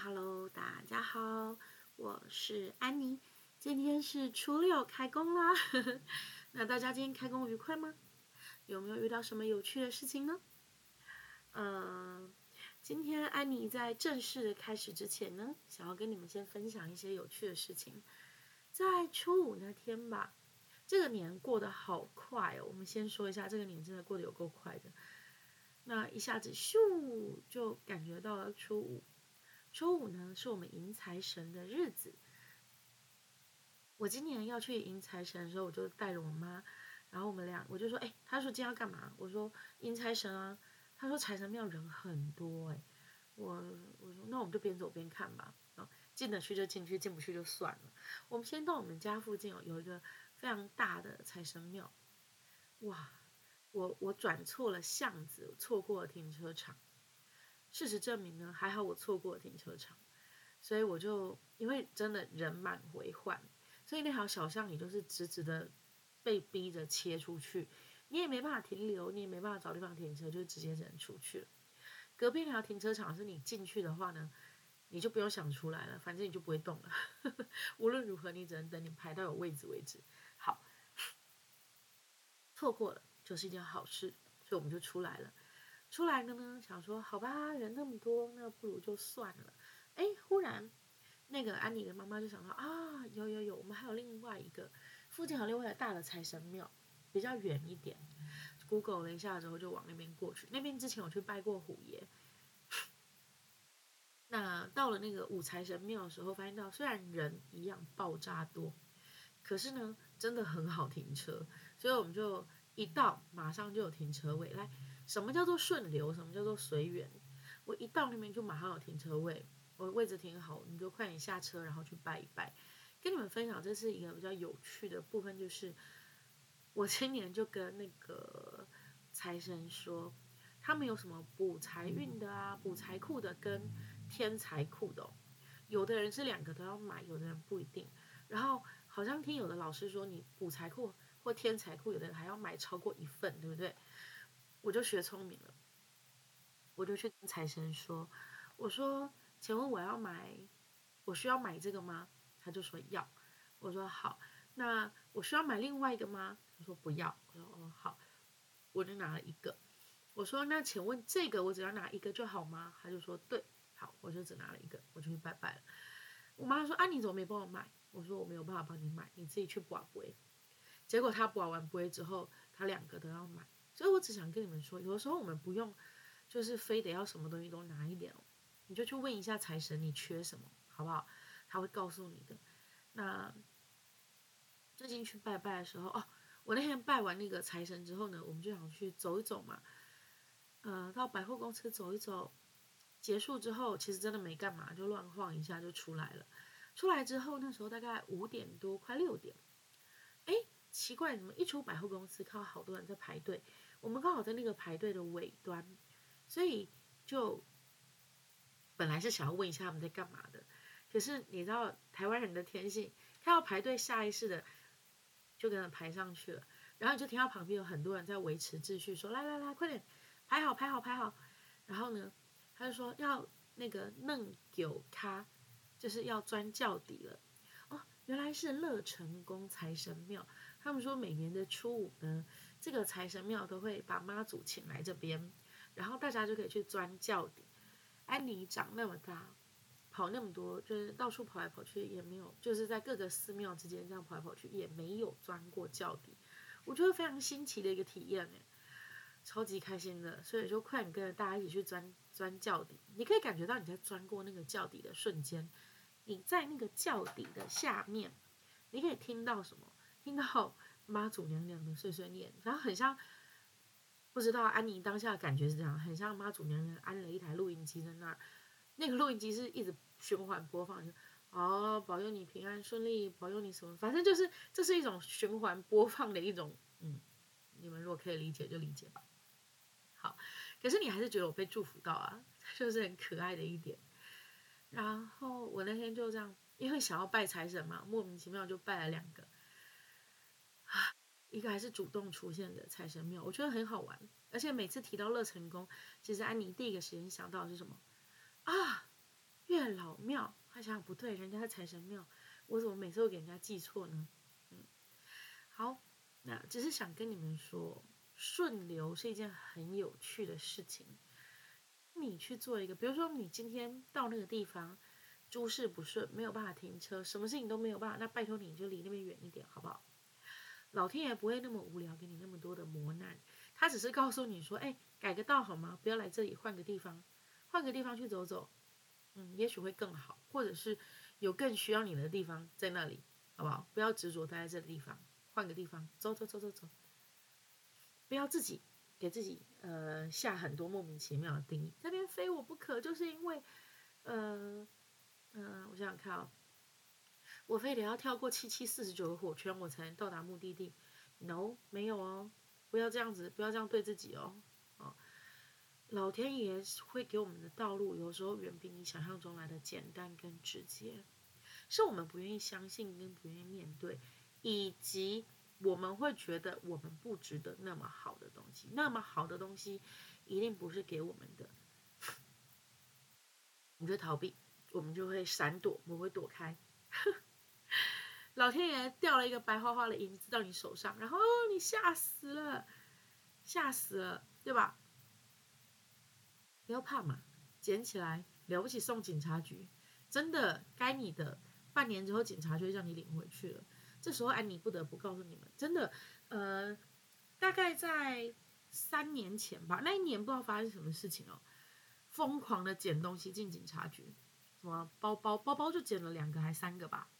Hello，大家好，我是安妮。今天是初六开工啦，那大家今天开工愉快吗？有没有遇到什么有趣的事情呢？嗯，今天安妮在正式开始之前呢，想要跟你们先分享一些有趣的事情。在初五那天吧，这个年过得好快哦。我们先说一下，这个年真的过得有够快的。那一下子咻，就感觉到了初五。周五呢，是我们迎财神的日子。我今年要去迎财神的时候，我就带着我妈，然后我们俩，我就说，哎，他说今天要干嘛？我说迎财神啊。他说财神庙人很多，哎，我我说那我们就边走边看吧。啊，进得去就进去，进不去就算了。我们先到我们家附近哦，有一个非常大的财神庙，哇！我我转错了巷子，错过了停车场。事实证明呢，还好我错过了停车场，所以我就因为真的人满为患，所以那条小巷里就是直直的被逼着切出去，你也没办法停留，你也没办法找地方停车，就直接只能出去了。隔壁那条停车场是你进去的话呢，你就不用想出来了，反正你就不会动了。无论如何，你只能等你排到有位置为止。好，错过了。就是一件好事，所以我们就出来了。出来了呢，想说好吧，人那么多，那不如就算了。哎，忽然那个安妮的妈妈就想到啊，有有有，我们还有另外一个附近还有另外一个大的财神庙，比较远一点。Google 了一下之后，就往那边过去。那边之前我去拜过虎爷。那到了那个五财神庙的时候，发现到虽然人一样爆炸多，可是呢，真的很好停车，所以我们就。一到马上就有停车位，来，什么叫做顺流？什么叫做随缘？我一到那边就马上有停车位，我位置停好，你就快点下车，然后去拜一拜。跟你们分享，这是一个比较有趣的部分，就是我今年就跟那个财神说，他们有什么补财运的啊，补财库的跟添财库的，有的人是两个都要买，有的人不一定。然后好像听有的老师说，你补财库。或添财库，有的人还要买超过一份，对不对？我就学聪明了，我就去跟财神说：“我说，请问我要买，我需要买这个吗？”他就说要。我说好，那我需要买另外一个吗？他说不要。我说哦好，我就拿了一个。我说那请问这个我只要拿一个就好吗？他就说对，好，我就只拿了一个，我就去拜拜了。我妈说啊，你怎么没帮我买？我说我没有办法帮你买，你自己去拔杯。结果他保完杯之后，他两个都要买，所以我只想跟你们说，有的时候我们不用，就是非得要什么东西都拿一点哦，你就去问一下财神你缺什么，好不好？他会告诉你的。那最近去拜拜的时候，哦，我那天拜完那个财神之后呢，我们就想去走一走嘛，呃，到百货公司走一走，结束之后其实真的没干嘛，就乱晃一下就出来了。出来之后那时候大概五点多，快六点，哎。奇怪，怎么一出百货公司，看到好多人在排队？我们刚好在那个排队的尾端，所以就本来是想要问一下他们在干嘛的。可是你知道台湾人的天性，看到排队，下意识的就跟着排上去了。然后你就听到旁边有很多人在维持秩序，说：“来来来，快点排好，排好，排好。”然后呢，他就说要那个弄九咖，就是要钻轿底了。哦，原来是乐成宫财神庙。他们说每年的初五呢，这个财神庙都会把妈祖请来这边，然后大家就可以去钻轿底。安妮长那么大，跑那么多，就是到处跑来跑去，也没有，就是在各个寺庙之间这样跑来跑去，也没有钻过轿底。我觉得非常新奇的一个体验呢，超级开心的。所以就快点跟着大家一起去钻钻轿底。你可以感觉到你在钻过那个轿底的瞬间，你在那个轿底的下面，你可以听到什么？听到妈祖娘娘的碎碎念，然后很像，不知道安妮当下感觉是这样，很像妈祖娘娘安了一台录音机在那儿，那个录音机是一直循环播放，就哦，保佑你平安顺利，保佑你什么，反正就是这是一种循环播放的一种，嗯，你们如果可以理解就理解吧。好，可是你还是觉得我被祝福到啊，就是很可爱的一点。然后我那天就这样，因为想要拜财神嘛，莫名其妙就拜了两个。一个还是主动出现的财神庙，我觉得很好玩。而且每次提到乐成宫，其实安妮第一个时间想到的是什么啊？月老庙，他想想不对，人家是财神庙，我怎么每次都给人家记错呢？嗯，好，那只是想跟你们说，顺流是一件很有趣的事情。你去做一个，比如说你今天到那个地方，诸事不顺，没有办法停车，什么事情都没有办法，那拜托你就离那边远一点，好不好？老天爷不会那么无聊，给你那么多的磨难，他只是告诉你说，哎，改个道好吗？不要来这里，换个地方，换个地方去走走。嗯，也许会更好，或者是有更需要你的地方在那里，好不好？不要执着待在这个地方，换个地方，走走走走走。不要自己给自己呃下很多莫名其妙的定义，这边非我不可，就是因为呃嗯、我想想看啊、哦，我非得要跳过七七四十九个火圈，我才能到达目的地。No，没有哦，不要这样子，不要这样对自己哦。老天爷会给我们的道路，有时候远比你想象中来的简单跟直接，是我们不愿意相信跟不愿意面对，以及我们会觉得我们不值得那么好的东西，那么好的东西一定不是给我们的，我们就逃避，我们就会闪躲，我们会躲开。老天爷掉了一个白花花的银子到你手上，然后你吓死了，吓死了，对吧？不要怕嘛，捡起来了不起送警察局，真的该你的，半年之后警察就会让你领回去了。这时候安妮不得不告诉你们，真的，呃，大概在三年前吧，那一年不知道发生什么事情哦，疯狂的捡东西进警察局，什么包包包包就捡了两个还三个吧，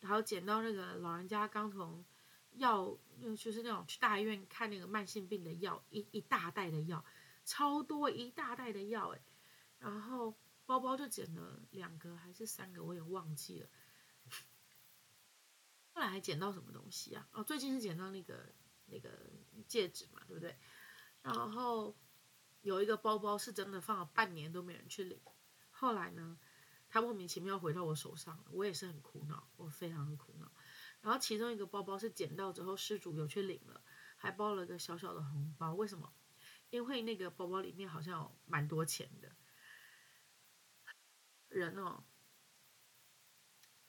然后捡到那个老人家刚从药，就是那种去大医院看那个慢性病的药，一一大袋的药。超多一大袋的药哎，然后包包就捡了两个还是三个，我也忘记了。后来还捡到什么东西啊？哦，最近是捡到那个那个戒指嘛，对不对？然后有一个包包是真的放了半年都没人去领，后来呢，他莫名其妙回到我手上，我也是很苦恼，我非常的苦恼。然后其中一个包包是捡到之后失主有去领了，还包了个小小的红包，为什么？因为那个包包里面好像有蛮多钱的，人哦，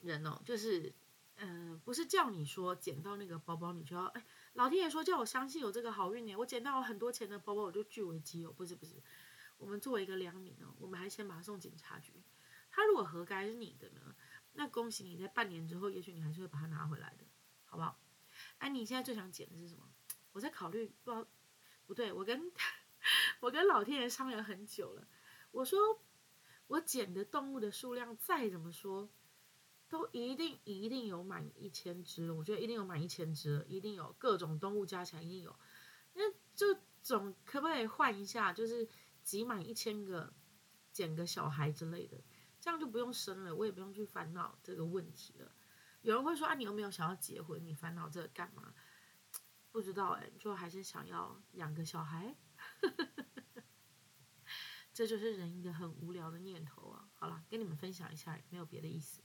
人哦，就是，嗯、不是叫你说捡到那个包包你就要，哎，老天爷说叫我相信有这个好运呢，我捡到了很多钱的包包我就据为己有，不是不是，我们作为一个良民哦，我们还先把它送警察局，他如果合该是你的呢，那恭喜你在半年之后，也许你还是会把它拿回来的，好不好？哎，你现在最想捡的是什么？我在考虑，不知道。不对，我跟 我跟老天爷商量很久了。我说，我捡的动物的数量再怎么说，都一定一定有满一千只了。我觉得一定有满一千只了，一定有各种动物加起来一定有。那就总可不可以换一下，就是集满一千个，捡个小孩之类的，这样就不用生了，我也不用去烦恼这个问题了。有人会说啊，你有没有想要结婚？你烦恼这个干嘛？不知道哎，就还是想要养个小孩，这就是人一个很无聊的念头啊。好了，跟你们分享一下，没有别的意思。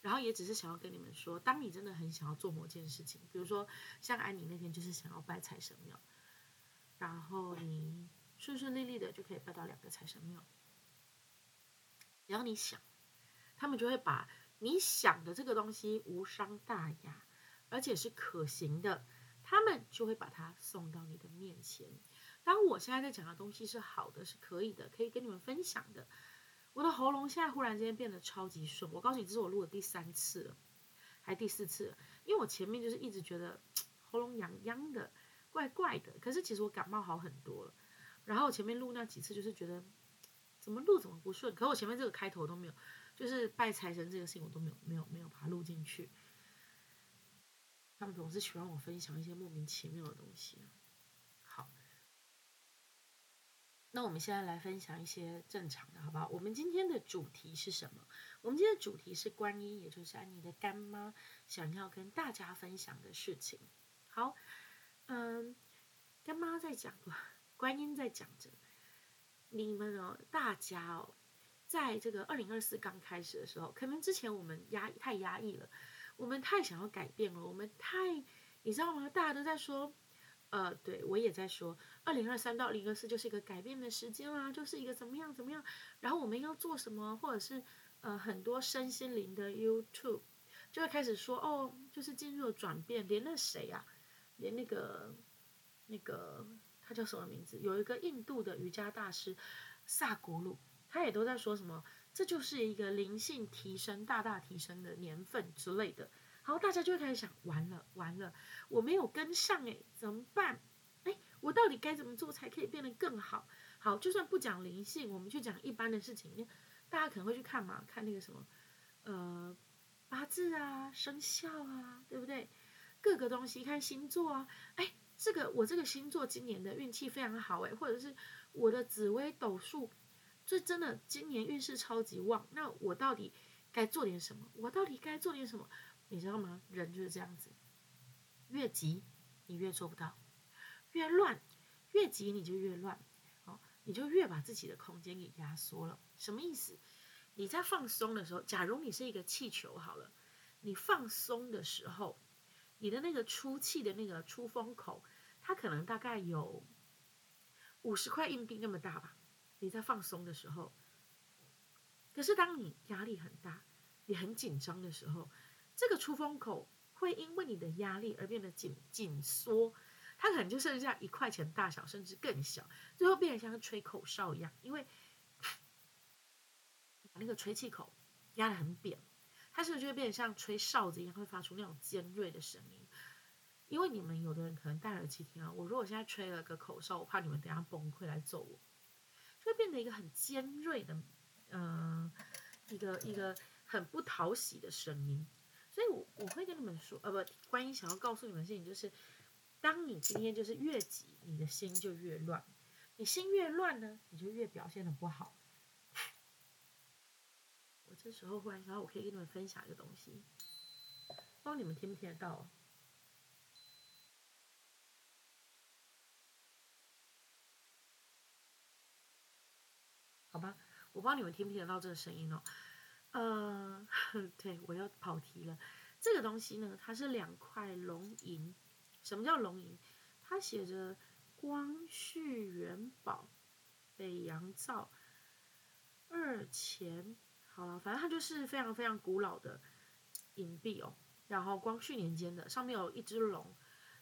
然后也只是想要跟你们说，当你真的很想要做某件事情，比如说像安妮那天就是想要拜财神庙，然后你顺顺利利的就可以拜到两个财神庙。然后你想，他们就会把你想的这个东西无伤大雅，而且是可行的。他们就会把它送到你的面前。当我现在在讲的东西是好的，是可以的，可以跟你们分享的。我的喉咙现在忽然之间变得超级顺。我告诉你，这是我录的第三次了，还第四次。因为我前面就是一直觉得喉咙痒痒的，怪怪的。可是其实我感冒好很多了。然后我前面录那几次就是觉得怎么录怎么不顺。可我前面这个开头都没有，就是拜财神这个事情我都没有没有没有把它录进去。他们总是喜欢我分享一些莫名其妙的东西。好，那我们现在来分享一些正常的，好不好？我们今天的主题是什么？我们今天的主题是观音，也就是安妮的干妈想要跟大家分享的事情。好，嗯，干妈在讲，观音在讲着，你们哦，大家哦，在这个二零二四刚开始的时候，可能之前我们压太压抑了。我们太想要改变了，我们太，你知道吗？大家都在说，呃，对我也在说，二零二三到二零二四就是一个改变的时间啦，就是一个怎么样怎么样，然后我们要做什么，或者是呃很多身心灵的 YouTube 就会开始说哦，就是进入了转变，连那谁啊，连那个那个他叫什么名字？有一个印度的瑜伽大师萨古鲁，他也都在说什么，这就是一个灵性提升、大大提升的年份之类的。然后大家就会开始想，完了完了，我没有跟上诶，怎么办？诶，我到底该怎么做才可以变得更好？好，就算不讲灵性，我们去讲一般的事情，大家可能会去看嘛，看那个什么，呃，八字啊、生肖啊，对不对？各个东西，看星座啊，诶，这个我这个星座今年的运气非常好诶，或者是我的紫微斗数，这真的今年运势超级旺，那我到底该做点什么？我到底该做点什么？你知道吗？人就是这样子，越急你越做不到，越乱越急你就越乱，哦，你就越把自己的空间给压缩了。什么意思？你在放松的时候，假如你是一个气球好了，你放松的时候，你的那个出气的那个出风口，它可能大概有五十块硬币那么大吧。你在放松的时候，可是当你压力很大，你很紧张的时候。这个出风口会因为你的压力而变得紧紧缩，它可能就剩下一块钱大小，甚至更小，最后变得像吹口哨一样，因为 把那个吹气口压得很扁，它是不是就会变得像吹哨子一样，会发出那种尖锐的声音？因为你们有的人可能戴耳机听啊，我如果现在吹了个口哨，我怕你们等下崩溃来揍我，就会变得一个很尖锐的，嗯、呃，一个一个很不讨喜的声音。所以我，我会跟你们说，呃，不，观音想要告诉你们的事情就是，当你今天就是越急，你的心就越乱，你心越乱呢，你就越表现的不好。我这时候忽然想，我可以跟你们分享一个东西，不知道你们听不听得到？好吧，我不知道你们听不听得到这个声音哦。呃，对，我又跑题了。这个东西呢，它是两块龙银。什么叫龙银？它写着“光绪元宝”、“北洋造”、“二钱”。好了，反正它就是非常非常古老的银币哦。然后光绪年间的，上面有一只龙。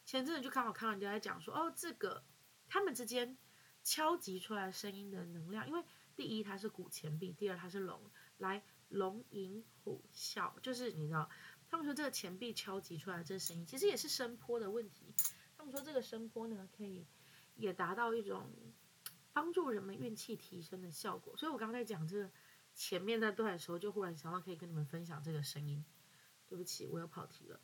前阵子就刚好看到人家在讲说，哦，这个他们之间敲击出来声音的能量，因为第一它是古钱币，第二它是龙，来。龙吟虎啸，就是你知道，他们说这个钱币敲击出来这声音，其实也是声波的问题。他们说这个声波呢，可以也达到一种帮助人们运气提升的效果。所以我刚才讲这个前面那段的时候，就忽然想到可以跟你们分享这个声音。对不起，我又跑题了。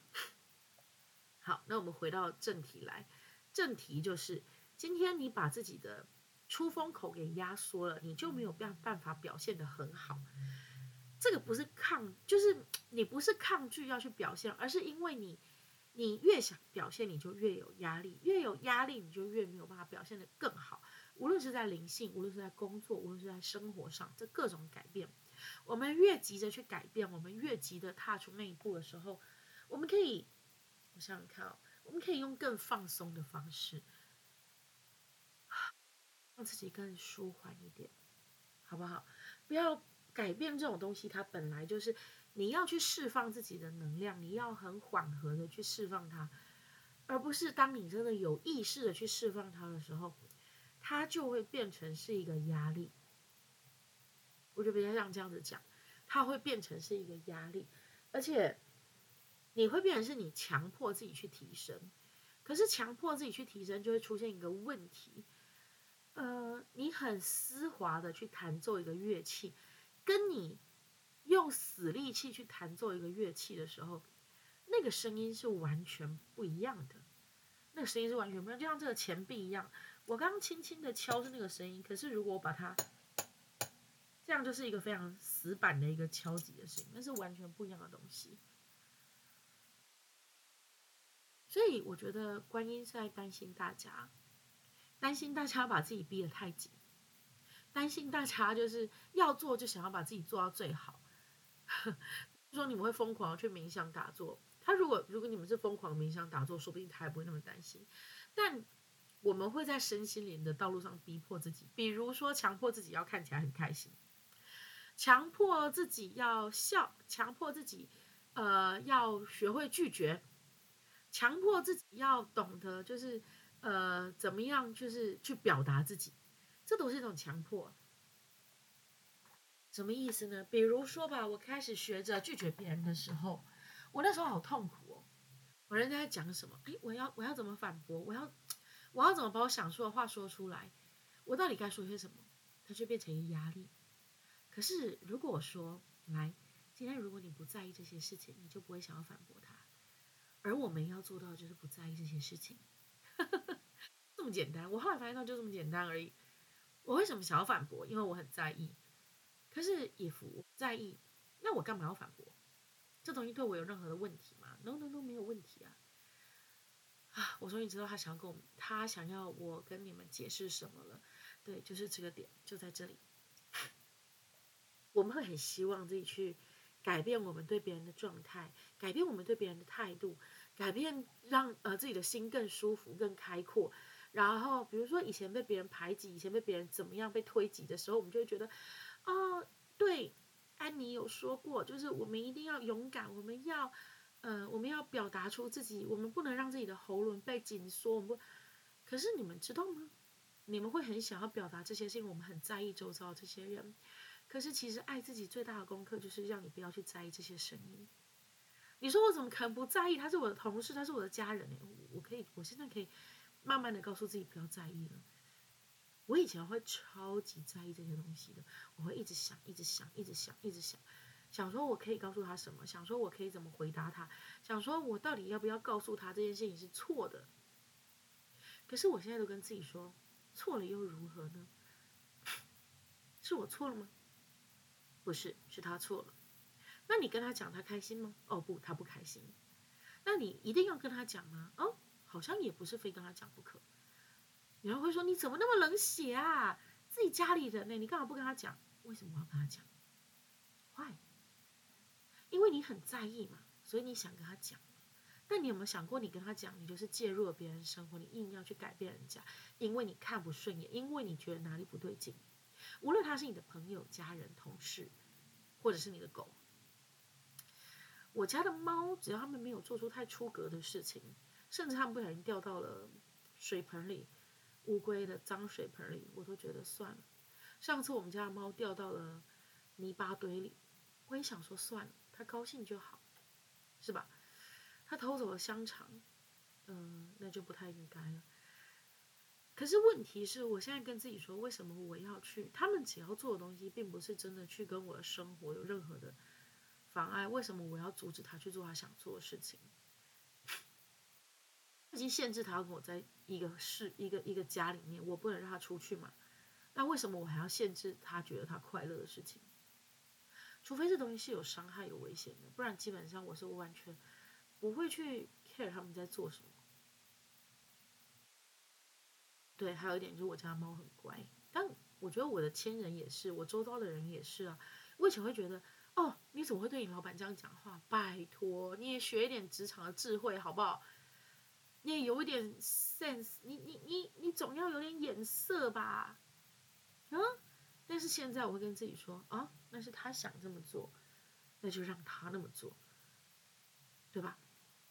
好，那我们回到正题来，正题就是今天你把自己的出风口给压缩了，你就没有办办法表现得很好。这个不是抗，就是你不是抗拒要去表现，而是因为你，你越想表现，你就越有压力，越有压力，你就越没有办法表现得更好。无论是在灵性，无论是在工作，无论是在生活上，这各种改变，我们越急着去改变，我们越急着踏出那一步的时候，我们可以，我想想看哦，我们可以用更放松的方式，让自己更舒缓一点，好不好？不要。改变这种东西，它本来就是你要去释放自己的能量，你要很缓和的去释放它，而不是当你真的有意识的去释放它的时候，它就会变成是一个压力。我就比较像这样子讲，它会变成是一个压力，而且你会变成是你强迫自己去提升，可是强迫自己去提升就会出现一个问题，呃，你很丝滑的去弹奏一个乐器。跟你用死力气去弹奏一个乐器的时候，那个声音是完全不一样的。那个声音是完全不一样，就像这个钱币一样。我刚刚轻轻的敲是那个声音，可是如果我把它这样，就是一个非常死板的一个敲击的声音，那是完全不一样的东西。所以我觉得观音是在担心大家，担心大家把自己逼得太紧。担心大家就是要做，就想要把自己做到最好。说你们会疯狂去冥想打坐，他如果如果你们是疯狂冥想打坐，说不定他也不会那么担心。但我们会在身心灵的道路上逼迫自己，比如说强迫自己要看起来很开心，强迫自己要笑，强迫自己呃要学会拒绝，强迫自己要懂得就是呃怎么样就是去表达自己，这都是一种强迫。什么意思呢？比如说吧，我开始学着拒绝别人的时候，我那时候好痛苦哦。我人家在讲什么？哎，我要我要怎么反驳？我要我要怎么把我想说的话说出来？我到底该说些什么？它就变成一个压力。可是如果我说，来，今天如果你不在意这些事情，你就不会想要反驳他。而我们要做到就是不在意这些事情，这么简单。我后来发现到就这么简单而已。我为什么想要反驳？因为我很在意。可是，if 我在意，那我干嘛要反驳？这东西对我有任何的问题吗？No，No，No，没有问题啊！啊，我终于知道他想要跟我们，他想要我跟你们解释什么了。对，就是这个点，就在这里。我们会很希望自己去改变我们对别人的状态，改变我们对别人的态度，改变让呃自己的心更舒服、更开阔。然后，比如说以前被别人排挤，以前被别人怎么样被推挤的时候，我们就会觉得。哦，对，安妮有说过，就是我们一定要勇敢，我们要，呃，我们要表达出自己，我们不能让自己的喉咙被紧缩。我们不，可是你们知道吗？你们会很想要表达这些是因为，我们很在意周遭这些人。可是其实爱自己最大的功课就是让你不要去在意这些声音。你说我怎么可能不在意？他是我的同事，他是我的家人，我可以，我现在可以慢慢的告诉自己不要在意了。我以前会超级在意这些东西的，我会一直想，一直想，一直想，一直，想想说我可以告诉他什么，想说我可以怎么回答他，想说我到底要不要告诉他这件事情是错的。可是我现在都跟自己说，错了又如何呢？是我错了吗？不是，是他错了。那你跟他讲，他开心吗？哦不，他不开心。那你一定要跟他讲吗？哦，好像也不是非跟他讲不可。有人会说：“你怎么那么冷血啊？自己家里人呢？你干嘛不跟他讲？为什么要跟他讲？Why？因为你很在意嘛，所以你想跟他讲。但你有没有想过，你跟他讲，你就是介入了别人生活，你硬要去改变人家，因为你看不顺眼，因为你觉得哪里不对劲。无论他是你的朋友、家人、同事，或者是你的狗，我家的猫，只要他们没有做出太出格的事情，甚至他们不小心掉到了水盆里。”乌龟的脏水盆里，我都觉得算了。上次我们家的猫掉到了泥巴堆里，我也想说算了，他高兴就好，是吧？他偷走了香肠，嗯、那就不太应该了。可是问题是我现在跟自己说，为什么我要去？他们只要做的东西，并不是真的去跟我的生活有任何的妨碍，为什么我要阻止他去做他想做的事情？已经限制他要跟我在一个室、一个一个家里面，我不能让他出去嘛？那为什么我还要限制他觉得他快乐的事情？除非这东西是有伤害、有危险的，不然基本上我是完全不会去 care 他们在做什么。对，还有一点就是我家猫很乖，但我觉得我的亲人也是，我周遭的人也是啊。我以前会觉得，哦，你怎么会对你老板这样讲话？拜托，你也学一点职场的智慧好不好？你也有一点 sense，你你你你总要有点眼色吧，嗯？但是现在我会跟自己说啊，那是他想这么做，那就让他那么做，对吧？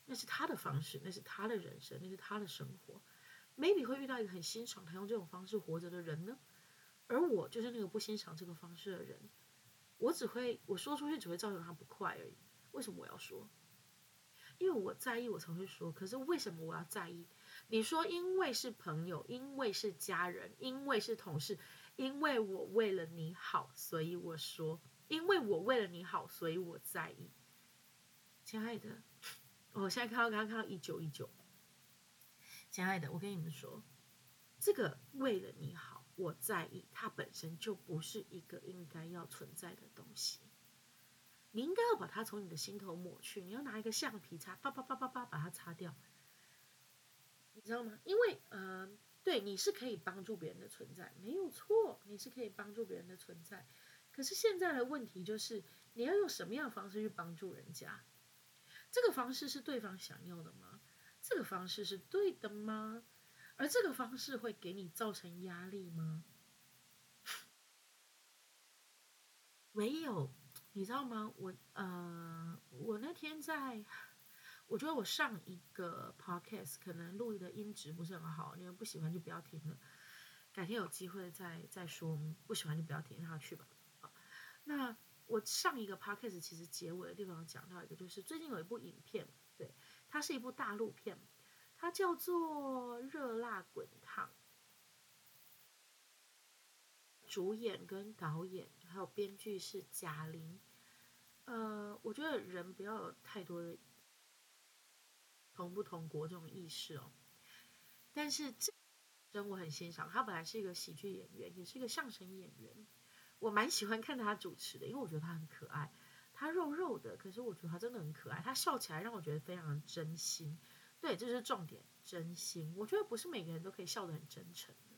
那是他的方式，那是他的人生，那是他的生活。maybe 会遇到一个很欣赏他用这种方式活着的人呢，而我就是那个不欣赏这个方式的人，我只会我说出去只会造成他不快而已。为什么我要说？因为我在意，我才会说。可是为什么我要在意？你说，因为是朋友，因为是家人，因为是同事，因为我为了你好，所以我说，因为我为了你好，所以我在意。亲爱的，我现在看到刚刚看到一九一九。亲爱的，我跟你们说，这个为了你好，我在意，它本身就不是一个应该要存在的东西。你应该要把它从你的心头抹去，你要拿一个橡皮擦，叭叭叭叭叭把它擦掉，你知道吗？因为，呃，对，你是可以帮助别人的存在，没有错，你是可以帮助别人的存在。可是现在的问题就是，你要用什么样的方式去帮助人家？这个方式是对方想要的吗？这个方式是对的吗？而这个方式会给你造成压力吗？没有，你知道吗？我呃，我那天在，我觉得我上一个 podcast 可能录的音质不是很好，你们不喜欢就不要听了，改天有机会再再说，不喜欢就不要听下去吧。那我上一个 podcast 其实结尾的地方讲到一个，就是最近有一部影片，对，它是一部大陆片，它叫做《热辣滚烫》。主演跟导演还有编剧是贾玲，呃，我觉得人不要有太多的同不同国这种意识哦。但是这人我很欣赏，他本来是一个喜剧演员，也是一个相声演员，我蛮喜欢看他主持的，因为我觉得他很可爱，他肉肉的，可是我觉得他真的很可爱，他笑起来让我觉得非常的真心。对，这是重点，真心。我觉得不是每个人都可以笑得很真诚的。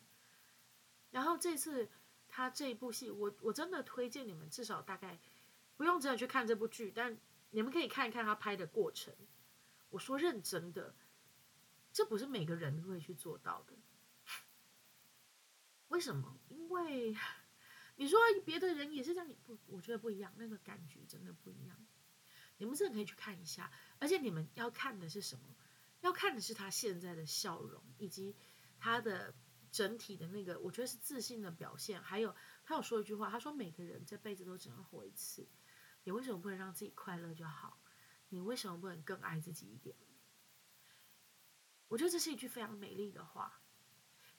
然后这次。他这一部戏，我我真的推荐你们，至少大概不用真的去看这部剧，但你们可以看一看他拍的过程。我说认真的，这不是每个人都会去做到的。为什么？因为你说别的人也是这样，不，我觉得不一样，那个感觉真的不一样。你们真的可以去看一下，而且你们要看的是什么？要看的是他现在的笑容，以及他的。整体的那个，我觉得是自信的表现。还有，他有说一句话，他说：“每个人这辈子都只能活一次，你为什么不能让自己快乐就好？你为什么不能更爱自己一点？”我觉得这是一句非常美丽的话。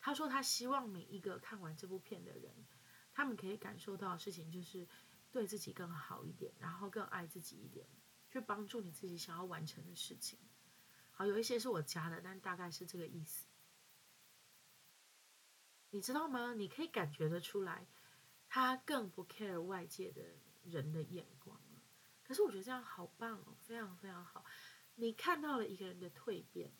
他说他希望每一个看完这部片的人，他们可以感受到的事情就是对自己更好一点，然后更爱自己一点，去帮助你自己想要完成的事情。好，有一些是我加的，但大概是这个意思。你知道吗？你可以感觉得出来，他更不 care 外界的人的眼光。可是我觉得这样好棒哦，非常非常好。你看到了一个人的蜕变，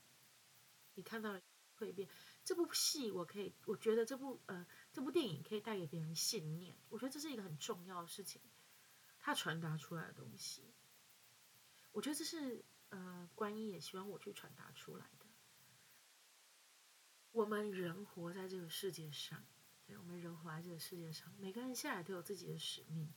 你看到了蜕变。这部戏我可以，我觉得这部呃这部电影可以带给别人信念。我觉得这是一个很重要的事情，他传达出来的东西。我觉得这是呃观音也希望我去传达出来的。我们人活在这个世界上，对，我们人活在这个世界上，每个人现在都有自己的使命。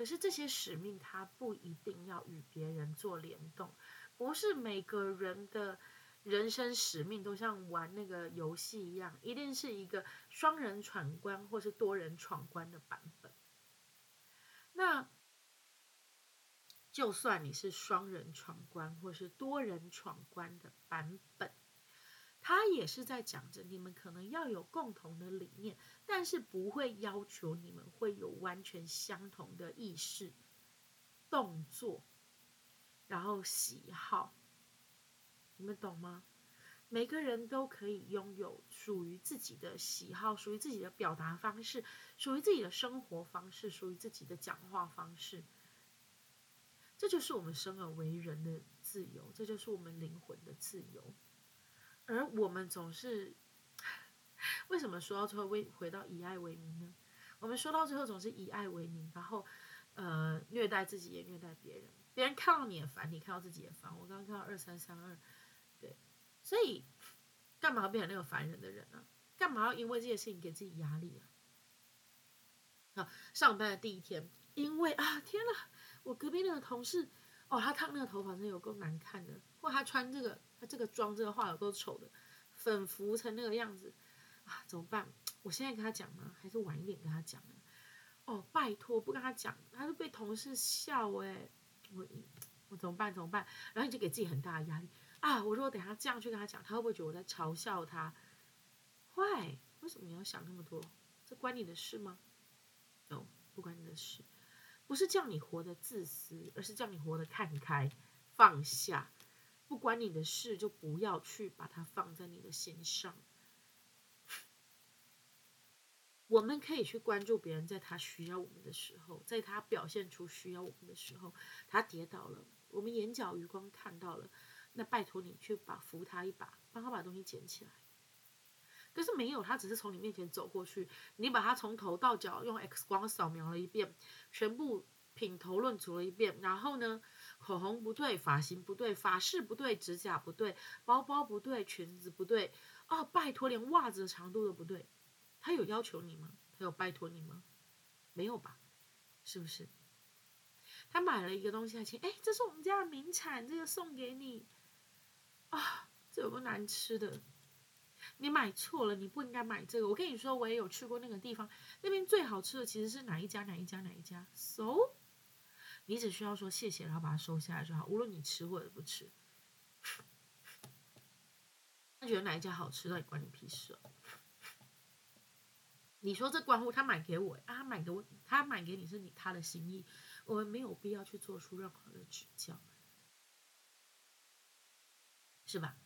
可是这些使命，它不一定要与别人做联动，不是每个人的人生使命都像玩那个游戏一样，一定是一个双人闯关或是多人闯关的版本。那就算你是双人闯关或是多人闯关的版本。他也是在讲着，你们可能要有共同的理念，但是不会要求你们会有完全相同的意识、动作，然后喜好，你们懂吗？每个人都可以拥有属于自己的喜好，属于自己的表达方式，属于自己的生活方式，属于自己的讲话方式。这就是我们生而为人的自由，这就是我们灵魂的自由。而我们总是，为什么说到最后会回到以爱为名呢？我们说到最后总是以爱为名，然后呃虐待自己也虐待别人，别人看到你也烦，你看到自己也烦。我刚刚看到二三三二，对，所以干嘛要变成那个烦人的人呢？干嘛要因为这件事情给自己压力啊？好，上班的第一天，因为啊天呐，我隔壁那个同事哦，他烫那个头发真的有够难看的，或他穿这个。他这个妆，这个画有多丑的，粉浮成那个样子啊！怎么办？我现在跟他讲吗？还是晚一点跟他讲呢？哦，拜托，不跟他讲，他就被同事笑哎！我我怎么办？怎么办？然后你就给自己很大的压力啊！我说我等下这样去跟他讲，他会不会觉得我在嘲笑他？坏？为什么你要想那么多？这关你的事吗？No，不关你的事。不是叫你活得自私，而是叫你活得看开、放下。不关你的事，就不要去把它放在你的心上。我们可以去关注别人，在他需要我们的时候，在他表现出需要我们的时候，他跌倒了，我们眼角余光看到了，那拜托你去把扶他一把，帮他把东西捡起来。可是没有，他只是从你面前走过去，你把他从头到脚用 X 光扫描了一遍，全部品头论足了一遍，然后呢？口红不对，发型不对，发饰不对，指甲不对，包包不对，裙子不对，哦，拜托，连袜子的长度都不对，他有要求你吗？他有拜托你吗？没有吧？是不是？他买了一个东西，他请，哎，这是我们家的名产，这个送给你。啊，这有个难吃的，你买错了，你不应该买这个。我跟你说，我也有去过那个地方，那边最好吃的其实是哪一家？哪一家？哪一家？So，你只需要说谢谢，然后把它收下来就好，无论你吃或者不吃。他觉得哪一家好吃，到底关你屁事哦？你说这关乎他买给我啊，他买给我，他买给你是你他的心意，我们没有必要去做出任何的指教，是吧？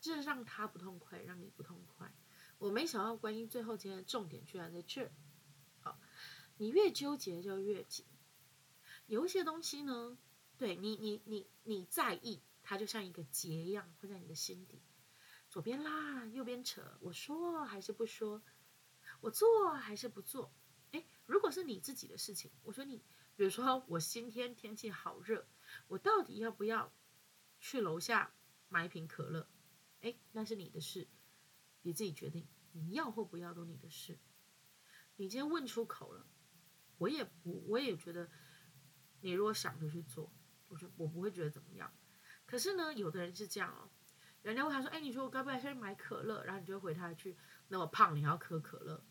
这让他不痛快，让你不痛快。我没想到观音最后今天的重点居然在这儿。好，你越纠结就越紧。有一些东西呢，对你，你，你，你在意。它就像一个结一样，会在你的心底，左边拉，右边扯。我说还是不说？我做还是不做？诶，如果是你自己的事情，我说你，比如说我今天天气好热，我到底要不要去楼下买一瓶可乐？诶，那是你的事，你自己决定，你要或不要都你的事。你今天问出口了，我也不，我也觉得，你如果想着去做，我说我不会觉得怎么样。可是呢，有的人是这样哦，人家问他说：“哎，你说我该不该先买可乐？”然后你就回他一句：“那么胖，你还要喝可乐？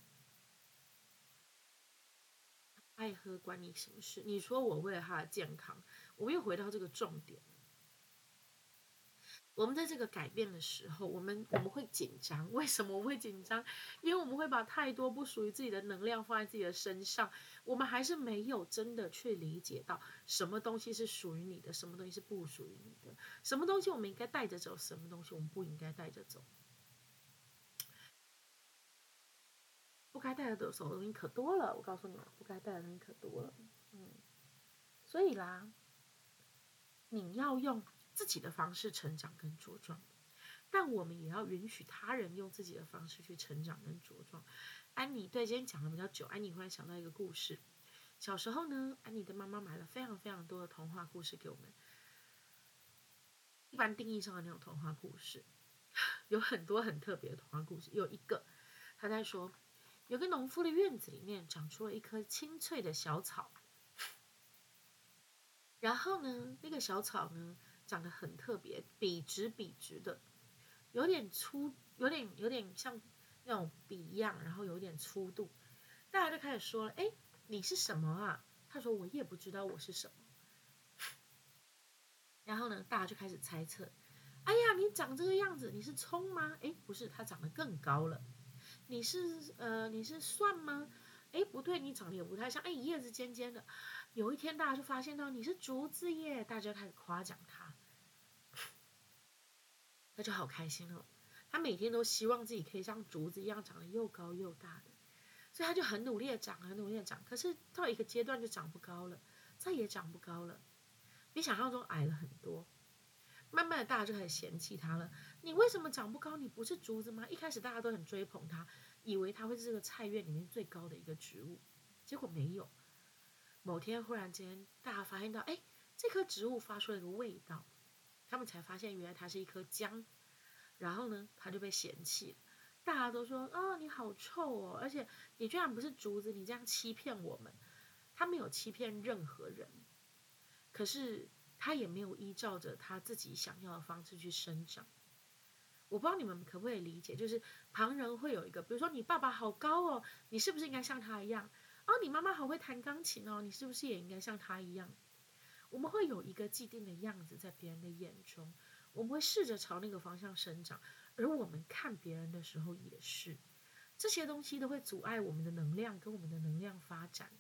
爱喝关你什么事？”你说我为了他的健康，我又回到这个重点。我们在这个改变的时候，我们我们会紧张。为什么我会紧张？因为我们会把太多不属于自己的能量放在自己的身上。我们还是没有真的去理解到什么东西是属于你的，什么东西是不属于你的。什么东西我们应该带着走，什么东西我们不应该带着走。不该带着走的东西可多了，我告诉你，不该带的东西可多了。嗯，所以啦，你要用。自己的方式成长跟茁壮，但我们也要允许他人用自己的方式去成长跟茁壮。安妮，对，今天讲的比较久，安妮忽然想到一个故事。小时候呢，安妮的妈妈买了非常非常多的童话故事给我们。一般定义上的那种童话故事，有很多很特别的童话故事。有一个，他在说，有个农夫的院子里面长出了一棵青翠的小草，然后呢，那个小草呢，长得很特别，笔直笔直的，有点粗，有点有点像那种笔一样，然后有点粗度。大家就开始说了：“哎，你是什么啊？”他说：“我也不知道我是什么。”然后呢，大家就开始猜测：“哎呀，你长这个样子，你是葱吗？”哎，不是，它长得更高了。你是呃，你是蒜吗？哎，不对，你长得也不太像。哎，叶子尖尖的。有一天，大家就发现到你是竹子耶，大家就开始夸奖他。他就好开心哦，他每天都希望自己可以像竹子一样长得又高又大的，所以他就很努力的长，很努力的长。可是到一个阶段就长不高了，再也长不高了，比想象中矮了很多。慢慢的，大家就开始嫌弃他了。你为什么长不高？你不是竹子吗？一开始大家都很追捧他，以为他会是这个菜园里面最高的一个植物，结果没有。某天忽然间，大家发现到，哎，这棵植物发出了一个味道。他们才发现，原来它是一颗姜，然后呢，它就被嫌弃了。大家都说：“啊、哦，你好臭哦！而且你居然不是竹子，你这样欺骗我们。”他没有欺骗任何人，可是他也没有依照着他自己想要的方式去生长。我不知道你们可不可以理解，就是旁人会有一个，比如说你爸爸好高哦，你是不是应该像他一样？哦，你妈妈好会弹钢琴哦，你是不是也应该像他一样？我们会有一个既定的样子在别人的眼中，我们会试着朝那个方向生长，而我们看别人的时候也是，这些东西都会阻碍我们的能量跟我们的能量发展。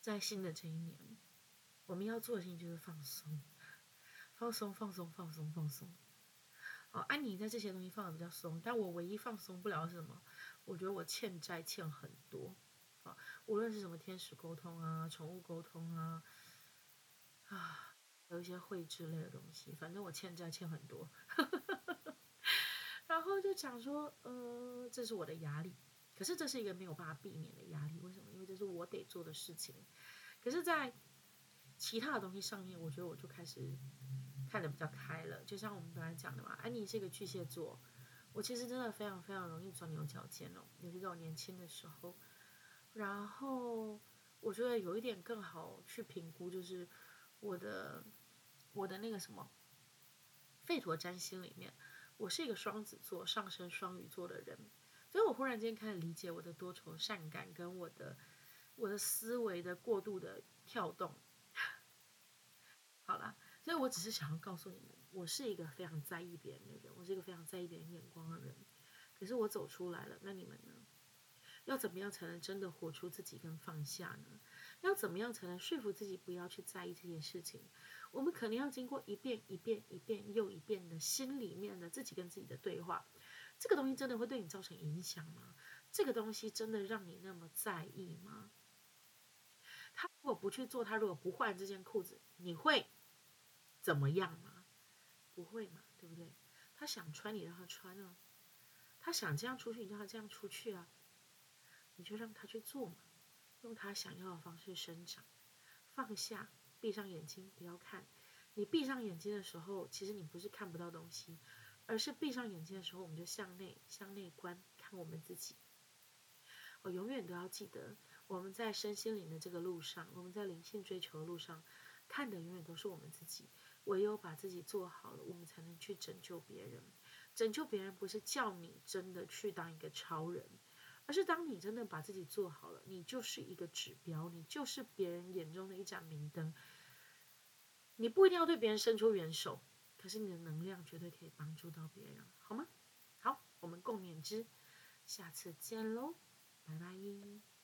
在新的这一年，我们要做的事情就是放松，放松，放松，放松，放松。哦，安妮在这些东西放的比较松，但我唯一放松不了是什么？我觉得我欠债欠很多。无论是什么天使沟通啊、宠物沟通啊，啊，有一些绘制类的东西，反正我欠债欠很多，然后就讲说，呃，这是我的压力，可是这是一个没有办法避免的压力，为什么？因为这是我得做的事情。可是，在其他的东西上面，我觉得我就开始看得比较开了。就像我们本来讲的嘛，安妮是一个巨蟹座，我其实真的非常非常容易钻牛角尖哦，尤其在我年轻的时候。然后我觉得有一点更好去评估，就是我的我的那个什么，费陀占星里面，我是一个双子座上升双鱼座的人，所以我忽然间开始理解我的多愁善感跟我的我的思维的过度的跳动。好了，所以我只是想要告诉你们，我是一个非常在意别人的人，我是一个非常在意别人眼光的人。可是我走出来了，那你们呢？要怎么样才能真的活出自己跟放下呢？要怎么样才能说服自己不要去在意这件事情？我们可能要经过一遍一遍一遍又一遍的心里面的自己跟自己的对话。这个东西真的会对你造成影响吗？这个东西真的让你那么在意吗？他如果不去做，他如果不换这件裤子，你会怎么样吗？不会嘛，对不对？他想穿，你让他穿啊；他想这样出去，你让他这样出去啊。你就让他去做嘛，用他想要的方式生长，放下，闭上眼睛，不要看。你闭上眼睛的时候，其实你不是看不到东西，而是闭上眼睛的时候，我们就向内向内观，看我们自己。我永远都要记得，我们在身心灵的这个路上，我们在灵性追求的路上，看的永远都是我们自己。唯有把自己做好了，我们才能去拯救别人。拯救别人不是叫你真的去当一个超人。而是当你真的把自己做好了，你就是一个指标，你就是别人眼中的一盏明灯。你不一定要对别人伸出援手，可是你的能量绝对可以帮助到别人，好吗？好，我们共勉之，下次见喽，拜拜。